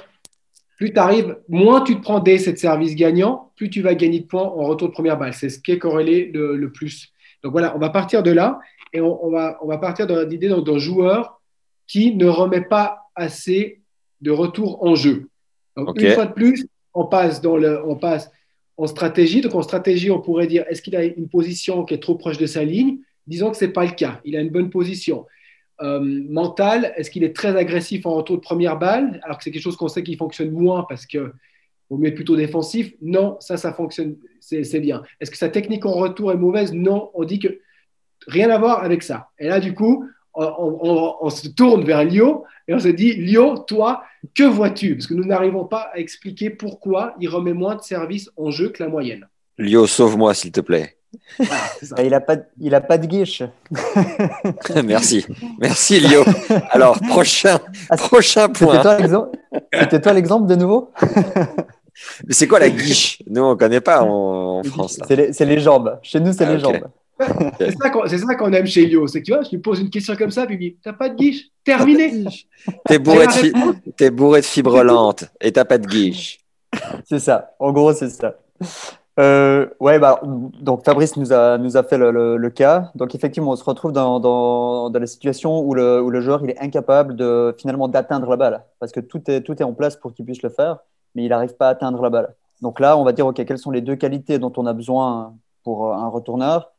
plus tu arrives, moins tu te prends des de service gagnant, plus tu vas gagner de points en retour de première balle. C'est ce qui est corrélé le, le, plus. Donc voilà, on va partir de là et on, on va, on va partir de l'idée d'un joueur qui ne remet pas assez de retour en jeu. Donc okay. une fois de plus, on passe dans le, on passe en stratégie. Donc en stratégie, on pourrait dire est-ce qu'il a une position qui est trop proche de sa ligne? Disons que ce n'est pas le cas. Il a une bonne position. Euh, mental, est-ce qu'il est très agressif en retour de première balle? Alors que c'est quelque chose qu'on sait qui fonctionne moins parce que vaut mieux être plutôt défensif. Non, ça, ça fonctionne. c'est bien. Est-ce que sa technique en retour est mauvaise? Non, on dit que rien à voir avec ça. Et là, du coup, on, se tourne vers Lio et on se dit, Lio, toi, que vois-tu? Parce que nous n'arrivons pas à expliquer pourquoi il remet moins de services en jeu que la moyenne. Lio, sauve-moi, s'il te plaît. il n'a pas, il a pas de guiche. *laughs* Merci. Merci, Lio. Alors, prochain, ah, prochain point. C'était toi l'exemple de nouveau? Mais c'est quoi la guiche? Nous, on ne connaît pas en, France. C'est les, jambes. Chez nous, c'est les ah, jambes. C'est ça qu'on aime chez Lio. C'est que tu vois, je lui pose une question comme ça, puis il dit T'as pas de guiche? Terminé T'es bourré, de bourré de fibres lentes et t'as pas de guiche. C'est ça. En gros, c'est ça. Euh, ouais, bah, donc Fabrice nous a, nous a fait le, le, cas. Donc effectivement, on se retrouve dans, dans, dans la situation où le, où le, joueur il est incapable de finalement d'atteindre la balle parce que tout est, tout est en place pour qu'il puisse le faire, mais il n'arrive pas à atteindre la balle. Donc là, on va dire ok, quelles sont les deux qualités dont on a besoin pour un retourneur?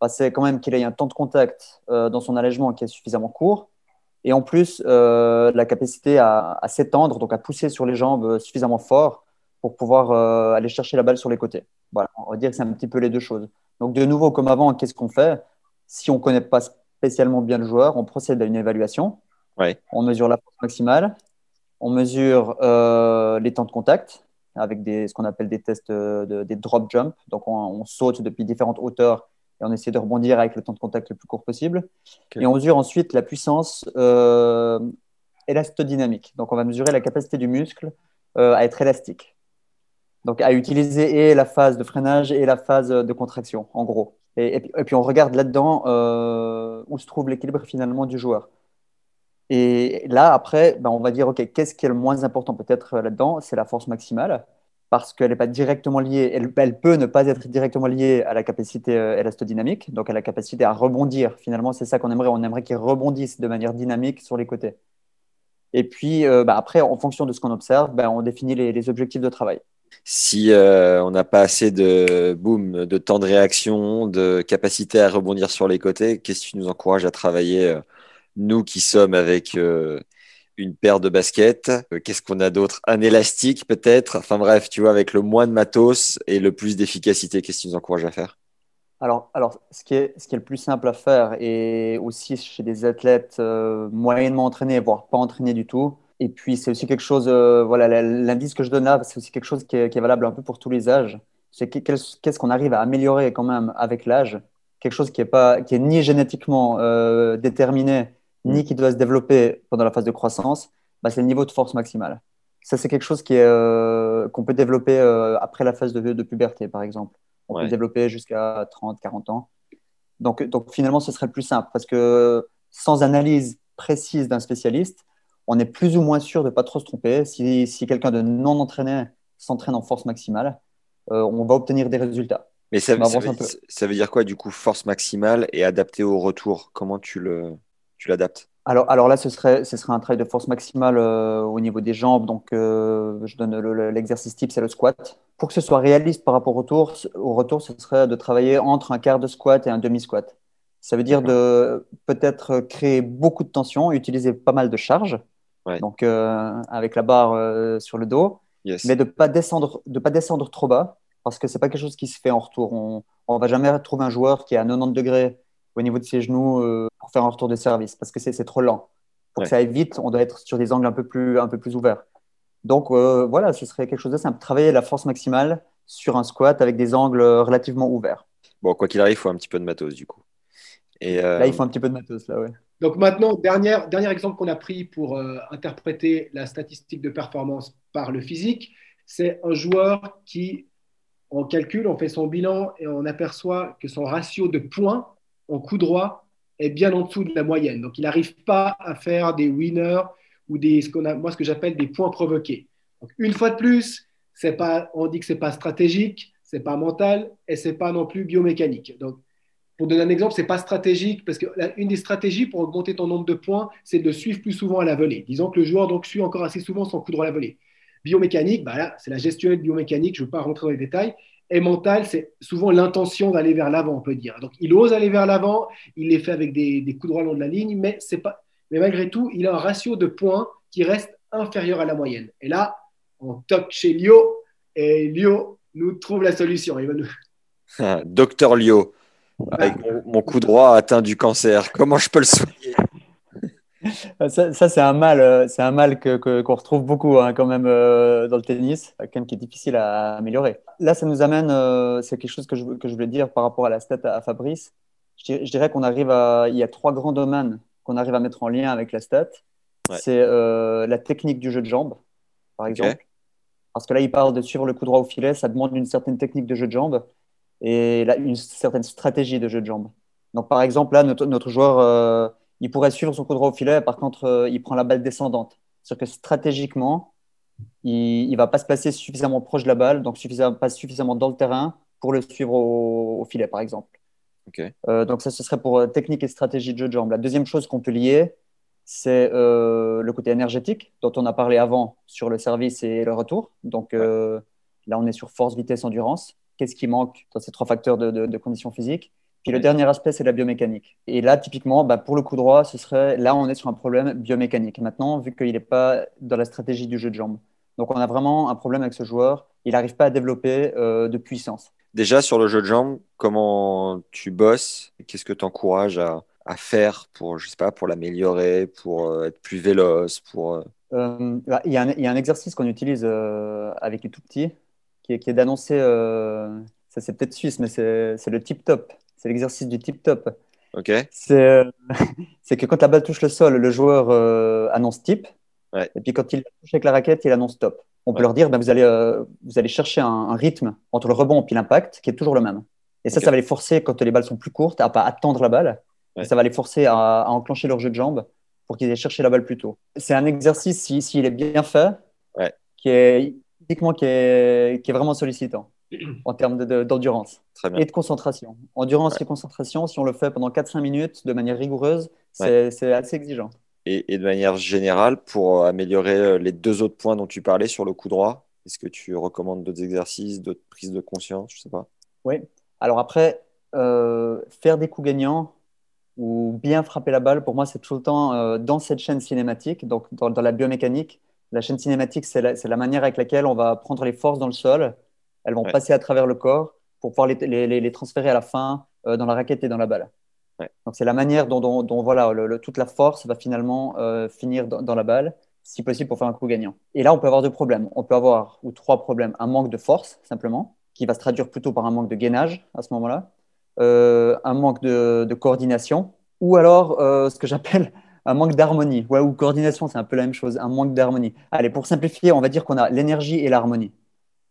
Bah, C'est quand même qu'il ait un temps de contact euh, dans son allègement qui est suffisamment court et en plus euh, la capacité à, à s'étendre, donc à pousser sur les jambes suffisamment fort pour pouvoir euh, aller chercher la balle sur les côtés. Voilà, on va dire que c'est un petit peu les deux choses. Donc de nouveau, comme avant, qu'est-ce qu'on fait? Si on ne connaît pas spécialement bien le joueur, on procède à une évaluation. On mesure la force maximale, on mesure euh, les temps de contact avec des, ce qu'on appelle des tests de, des drop jump. Donc on, saute depuis différentes hauteurs et on essaie de rebondir avec le temps de contact le plus court possible. Et on mesure ensuite la puissance euh, élastodynamique. Donc on va mesurer la capacité du muscle euh, à être élastique. Donc, à utiliser et la phase de freinage et la phase de contraction, en gros. Et, puis, on regarde là-dedans euh, où se trouve l'équilibre finalement du joueur. Et là, après, ben, on va dire, OK, qu'est-ce qui est le moins important peut-être là-dedans? C'est la force maximale, parce qu'elle n'est pas directement liée, elle, peut ne pas être directement liée à la capacité euh, élastodynamique, donc à la capacité à rebondir. Finalement, c'est ça qu'on aimerait. On aimerait qu'il rebondisse de manière dynamique sur les côtés. Et puis, euh, ben, après, en fonction de ce qu'on observe, ben, on définit les objectifs de travail si euh, on n'a pas assez de boom, de temps de réaction, de capacité à rebondir sur les côtés, qu'est-ce qui nous encourage à travailler, nous qui sommes avec une paire de baskets. Qu'est-ce qu'on a d'autre? Un élastique peut-être? Enfin bref, tu vois, avec le moins de matos et le plus d'efficacité, qu'est-ce qui nous encourage à faire? Alors, alors ce, qui est, ce qui est le plus simple à faire, et aussi chez des athlètes moyennement entraînés, voire pas entraînés du tout, et puis, c'est aussi quelque chose, euh, voilà, l'indice que je donne là, c'est aussi quelque chose qui est, valable un peu pour tous les âges. C'est qu'est-ce qu'on arrive à améliorer quand même avec l'âge? Quelque chose qui est, pas, qui est ni génétiquement euh, déterminé, ni qui doit se développer pendant la phase de croissance, bah, c'est le niveau de force maximale. Ça, c'est quelque chose euh, qu'on peut développer après la phase de, de, puberté, par exemple. On peut le développer jusqu'à 30, 40 ans. Donc, donc, finalement, ce serait le plus simple parce que sans analyse précise d'un spécialiste, on est plus ou moins sûr de ne pas trop se tromper. Si, quelqu'un de non entraîné s'entraîne en force maximale, euh, on va obtenir des résultats. Mais ça, veut dire quoi du coup force maximale et adapté au retour? Comment tu le tu l'adaptes alors, alors là, ce serait, ce serait un travail de force maximale euh, au niveau des jambes. Donc, euh, je donne l'exercice type, c'est le squat. Pour que ce soit réaliste par rapport au retour, au retour, ce serait de travailler entre un quart de squat et un demi-squat. Ça veut dire de peut-être créer beaucoup de tension, utiliser pas mal de charges, donc euh, avec la barre sur le dos, mais de pas descendre, de pas descendre trop bas, parce que c'est pas quelque chose qui se fait en retour. On, on va jamais trouver un joueur qui est à 90 degrés au niveau de ses genoux euh, pour faire un retour de service, parce que c'est trop lent. Pour que ça aille vite, on doit être sur des angles un peu plus, un peu plus ouverts. Donc voilà, ce serait quelque chose de simple. Travailler la force maximale sur un squat avec des angles relativement ouverts. Bon, quoi qu'il arrive, il faut un petit peu de matos du coup. Et Là, il faut un petit peu de matos, là, ouais. Donc maintenant, dernier, dernier exemple qu'on a pris pour euh, interpréter la statistique de performance par le physique, c'est un joueur qui, on calcule, on fait son bilan et on aperçoit que son ratio de points en coup droit est bien en dessous de la moyenne. Donc il n'arrive pas à faire des winners ou des, ce qu'on a, moi ce que j'appelle des points provoqués. Donc une fois de plus, c'est pas, on dit que c'est pas stratégique, c'est pas mental et c'est pas non plus biomécanique. Donc pour donner un exemple, ce n'est pas stratégique parce qu'une des stratégies pour augmenter ton nombre de points, c'est de suivre plus souvent à la volée. Disons que le joueur donc suit encore assez souvent son coup droit à la volée. Biomécanique, bah là, c'est la gestion biomécanique, je ne veux pas rentrer dans les détails. Et mental, c'est souvent l'intention d'aller vers l'avant, on peut dire. Donc, il ose aller vers l'avant, il les fait avec des, coups droits long de la ligne, mais, pas, mais malgré tout, il a un ratio de points qui reste inférieur à la moyenne. Et là, on toque chez Lio, et Lio nous trouve la solution. Il va nous... Docteur Lio, avec mon, mon coup droit atteint du cancer, comment je peux le soigner? *laughs* Ça, ça, c'est un mal, euh, c'est un mal que, qu'on retrouve beaucoup hein, quand même euh, dans le tennis, quand même qui est difficile à améliorer. Là, ça nous amène, euh, c'est quelque chose que je, que je voulais dire par rapport à la stat à, Fabrice. Je dirais, je dirais qu'on arrive à, il y a trois grands domaines qu'on arrive à mettre en lien avec la stat. Ouais. C'est euh, la technique du jeu de jambes, par exemple. Parce que là, il parle de suivre le coup droit au filet, ça demande une certaine technique de jeu de jambes et là, une certaine stratégie de jeu de jambes. Donc, par exemple, là, notre, notre joueur, il pourrait suivre son coup droit au filet, par contre, euh, il prend la balle descendante. C'est-à-dire que stratégiquement, il ne va pas se placer suffisamment proche de la balle, donc suffisamment, pas suffisamment dans le terrain pour le suivre au, au filet, par exemple. Euh, donc, ça, ce serait pour euh, technique et stratégie de jeu de jambes. La deuxième chose qu'on peut lier, c'est le côté énergétique, dont on a parlé avant sur le service et le retour. Donc, là, on est sur force, vitesse, endurance. Qu'est-ce qui manque dans ces trois facteurs de, de- de conditions physiques? Puis le dernier aspect, c'est la biomécanique. Et là, typiquement, bah, pour le coup droit, ce serait là, on est sur un problème biomécanique. Maintenant, vu qu'il n'est pas dans la stratégie du jeu de jambes. Donc, on a vraiment un problème avec ce joueur. Il n'arrive pas à développer euh, de puissance. Déjà, sur le jeu de jambes, comment tu bosses? Qu'est-ce que tu encourages à, à faire pour, je sais pas, pour l'améliorer, pour euh, être plus véloce, pour... euh, Euh, bah, il y a un, il y a un exercice qu'on utilise euh, avec les tout petits qui est, d'annoncer, euh, ça c'est peut-être suisse, mais c'est c'est le tip top. C'est l'exercice du tip top. C'est euh, *laughs* c'est que quand la balle touche le sol, le joueur euh, annonce tip. Ouais. Et puis quand il touche avec la raquette, il annonce top. On peut leur dire, ben, vous, allez, euh, vous allez chercher un, un rythme entre le rebond et l'impact qui est toujours le même. Et ça, ça va les forcer, quand les balles sont plus courtes, à pas attendre la balle. Ouais. Ça va les forcer à, à enclencher leur jeu de jambes pour qu'ils aient cherché la balle plus tôt. C'est un exercice, s'il si, s'il est bien fait, qui est qui est, qui est vraiment sollicitant *clears throat* en termes de- de- d'endurance et de concentration. Endurance Ouais. et concentration, si on le fait pendant 4-5 minutes de manière rigoureuse, c'est assez exigeant. Et, et de manière générale, pour améliorer euh, les deux autres points dont tu parlais sur le coup droit, est-ce que tu recommandes d'autres exercices, d'autres prises de conscience Je sais pas? Oui. Alors après, euh, faire des coups gagnants ou bien frapper la balle, pour moi, c'est tout le temps euh, dans cette chaîne cinématique, donc dans, dans la biomécanique. La chaîne cinématique, c'est la, c'est la manière avec laquelle on va prendre les forces dans le sol. Elles vont Ouais. passer à travers le corps pour pouvoir les, les- les- transférer à la fin euh, dans la raquette et dans la balle. Ouais. Donc c'est la manière dont, dont- dont, voilà, le- le- toute la force va finalement euh, finir dans, dans la balle, si possible pour faire un coup gagnant. Et là, on peut avoir deux problèmes. On peut avoir, ou trois problèmes, un manque de force, simplement, qui va se traduire plutôt par un manque de gainage à ce moment-là, euh, un manque de, de coordination, ou alors ce que j'appelle *laughs* un manque d'harmonie. Ouais, ou coordination, c'est un peu la même chose, un manque d'harmonie. Allez, pour simplifier, on va dire qu'on a l'énergie et l'harmonie.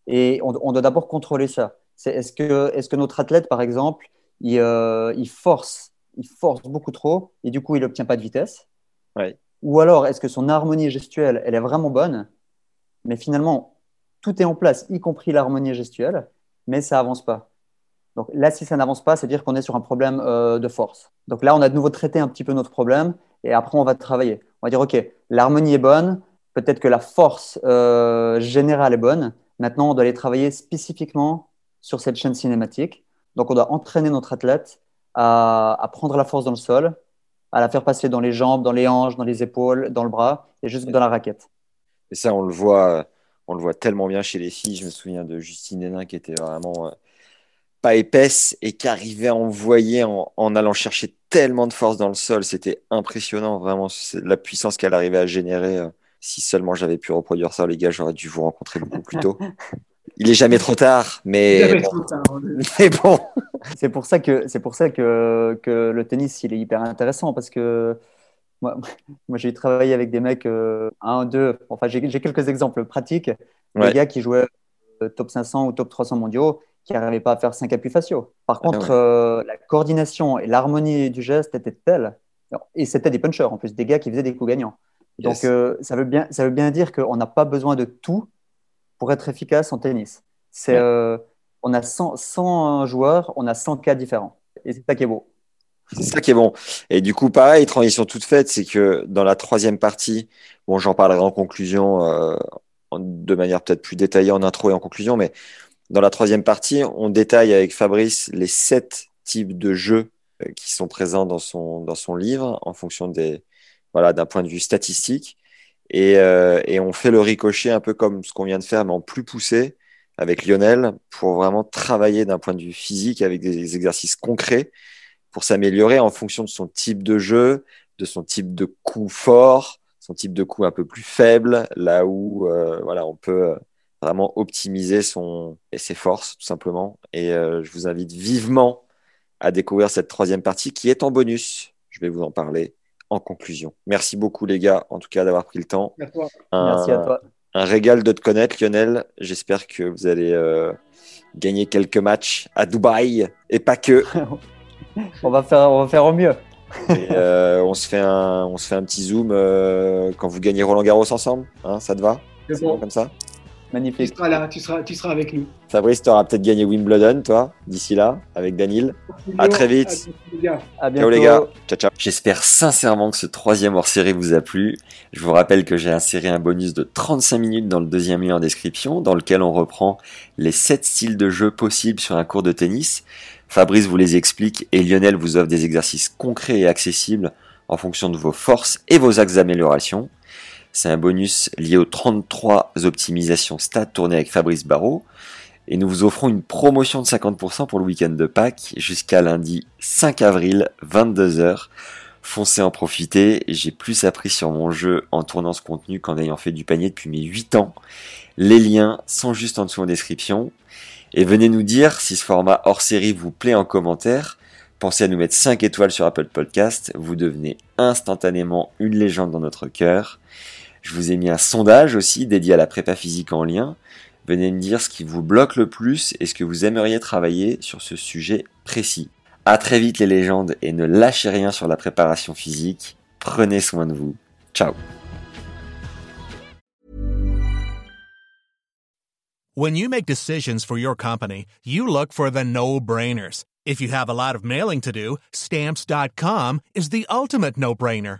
Et on, on doit d'abord contrôler ça. C'est, est-ce, que, est-ce que notre athlète, par exemple, il, euh, il force, il force beaucoup trop et du coup, il n'obtient pas de vitesse? Ouais. Ou alors, est-ce que son harmonie gestuelle, elle est vraiment bonne, mais finalement, tout est en place, y compris l'harmonie gestuelle, mais ça avance pas. Donc là, si ça n'avance pas, c'est dire qu'on est sur un problème euh, de force. Donc là, on a de nouveau traité un petit peu notre problème et après, on va travailler. On va dire, OK, l'harmonie est bonne, peut-être que la force euh, générale est bonne. Maintenant, on doit aller travailler spécifiquement sur cette chaîne cinématique. Donc, on doit entraîner notre athlète à, prendre la force dans le sol, à la faire passer dans les jambes, dans les hanches, dans les épaules, dans le bras et jusque dans la raquette. Et ça, on le voit, on le voit tellement bien chez les filles. Je me souviens de Justine Hénin qui était vraiment euh, pas épaisse et qui arrivait à envoyer en, en allant chercher tellement de force dans le sol. C'était impressionnant, vraiment, la puissance qu'elle arrivait à générer. Si seulement j'avais pu reproduire ça, les gars, j'aurais dû vous rencontrer beaucoup plus tôt. *laughs* Il est jamais trop tard, mais Jamais bon. trop tard. *laughs* Mais bon. C'est pour ça que c'est pour ça que, que le tennis il est hyper intéressant parce que moi, *laughs* moi j'ai travaillé avec des mecs euh, un, deux. Enfin j'ai j'ai quelques exemples pratiques. Ouais. Des gars qui jouaient euh, top 500 ou top 300 mondiaux qui n'arrivaient pas à faire 5 appuis faciaux. Par contre, ouais. euh, la coordination et l'harmonie du geste étaient telles. Et c'était des punchers en plus, des gars qui faisaient des coups gagnants. Donc euh, ça, veut bien, ça veut bien dire qu'on n'a pas besoin de tout pour être efficace en tennis. C'est, Ouais. euh, on a 100, 100 joueurs, on a 100 cas différents. Et c'est ça qui est beau. C'est ça qui est bon. Et du coup, pareil, transition toute faite, c'est que dans la troisième partie, bon, j'en parlerai en conclusion, euh, de manière peut-être plus détaillée en intro et en conclusion, mais dans la troisième partie, on détaille avec Fabrice les sept types de jeux euh, qui sont présents dans son, dans son livre en fonction des, voilà, d'un point de vue statistique. Et, euh, et on fait le ricochet un peu comme ce qu'on vient de faire, mais en plus poussé, avec Lionel pour vraiment travailler d'un point de vue physique avec des exercices concrets pour s'améliorer en fonction de son type de jeu, de son type de coup fort, son type de coup un peu plus faible, là où euh, voilà, on peut vraiment optimiser son et ses forces tout simplement. Et euh, je vous invite vivement à découvrir cette troisième partie qui est en bonus. Je vais vous en parler en conclusion. Merci beaucoup les gars, en tout cas d'avoir pris le temps. Merci à toi. Un régal de te connaître, Lionel. J'espère que vous allez euh, gagner quelques matchs à Dubaï et pas que. *laughs* on va faire, on va faire au mieux. Euh, on se fait un, on se fait un petit zoom quand vous gagnez Roland Garros ensemble. Hein, ça te va? C'est bon. comme ça? Magnifique. Tu seras là, tu seras, tu seras avec nous. Fabrice, tu auras peut-être gagné Wimbledon, toi, d'ici là, avec Danil. À très vite. À bientôt. Ciao les gars. Ciao, ciao. J'espère sincèrement que ce troisième hors-série vous a plu. Je vous rappelle que j'ai inséré un bonus de 35 minutes dans le deuxième lien en description, dans lequel on reprend les 7 styles de jeu possibles sur un cours de tennis. Fabrice vous les explique et Lionel vous offre des exercices concrets et accessibles en fonction de vos forces et vos axes d'amélioration. C'est un bonus lié aux 33 optimisations stats tournées avec Fabrice Barrault. Et nous vous offrons une promotion de 50% pour le week-end de Pâques jusqu'à lundi 5 avril, 22h. Foncez en profiter. J'ai plus appris sur mon jeu en tournant ce contenu qu'en ayant fait du panier depuis mes 8 ans. Les liens sont juste en dessous en description. Et venez nous dire si ce format hors série vous plaît en commentaire. Pensez à nous mettre 5 étoiles sur Apple Podcast. Vous devenez instantanément une légende dans notre cœur. Je vous ai mis un sondage aussi dédié à la prépa physique en lien. Venez me dire ce qui vous bloque le plus et ce que vous aimeriez travailler sur ce sujet précis. À très vite les légendes et ne lâchez rien sur la préparation physique. Prenez soin de vous. Ciao. When you make decisions for your company, you look for the no-brainers. If you have a lot mailing to do, stamps.com is the ultimate no-brainer.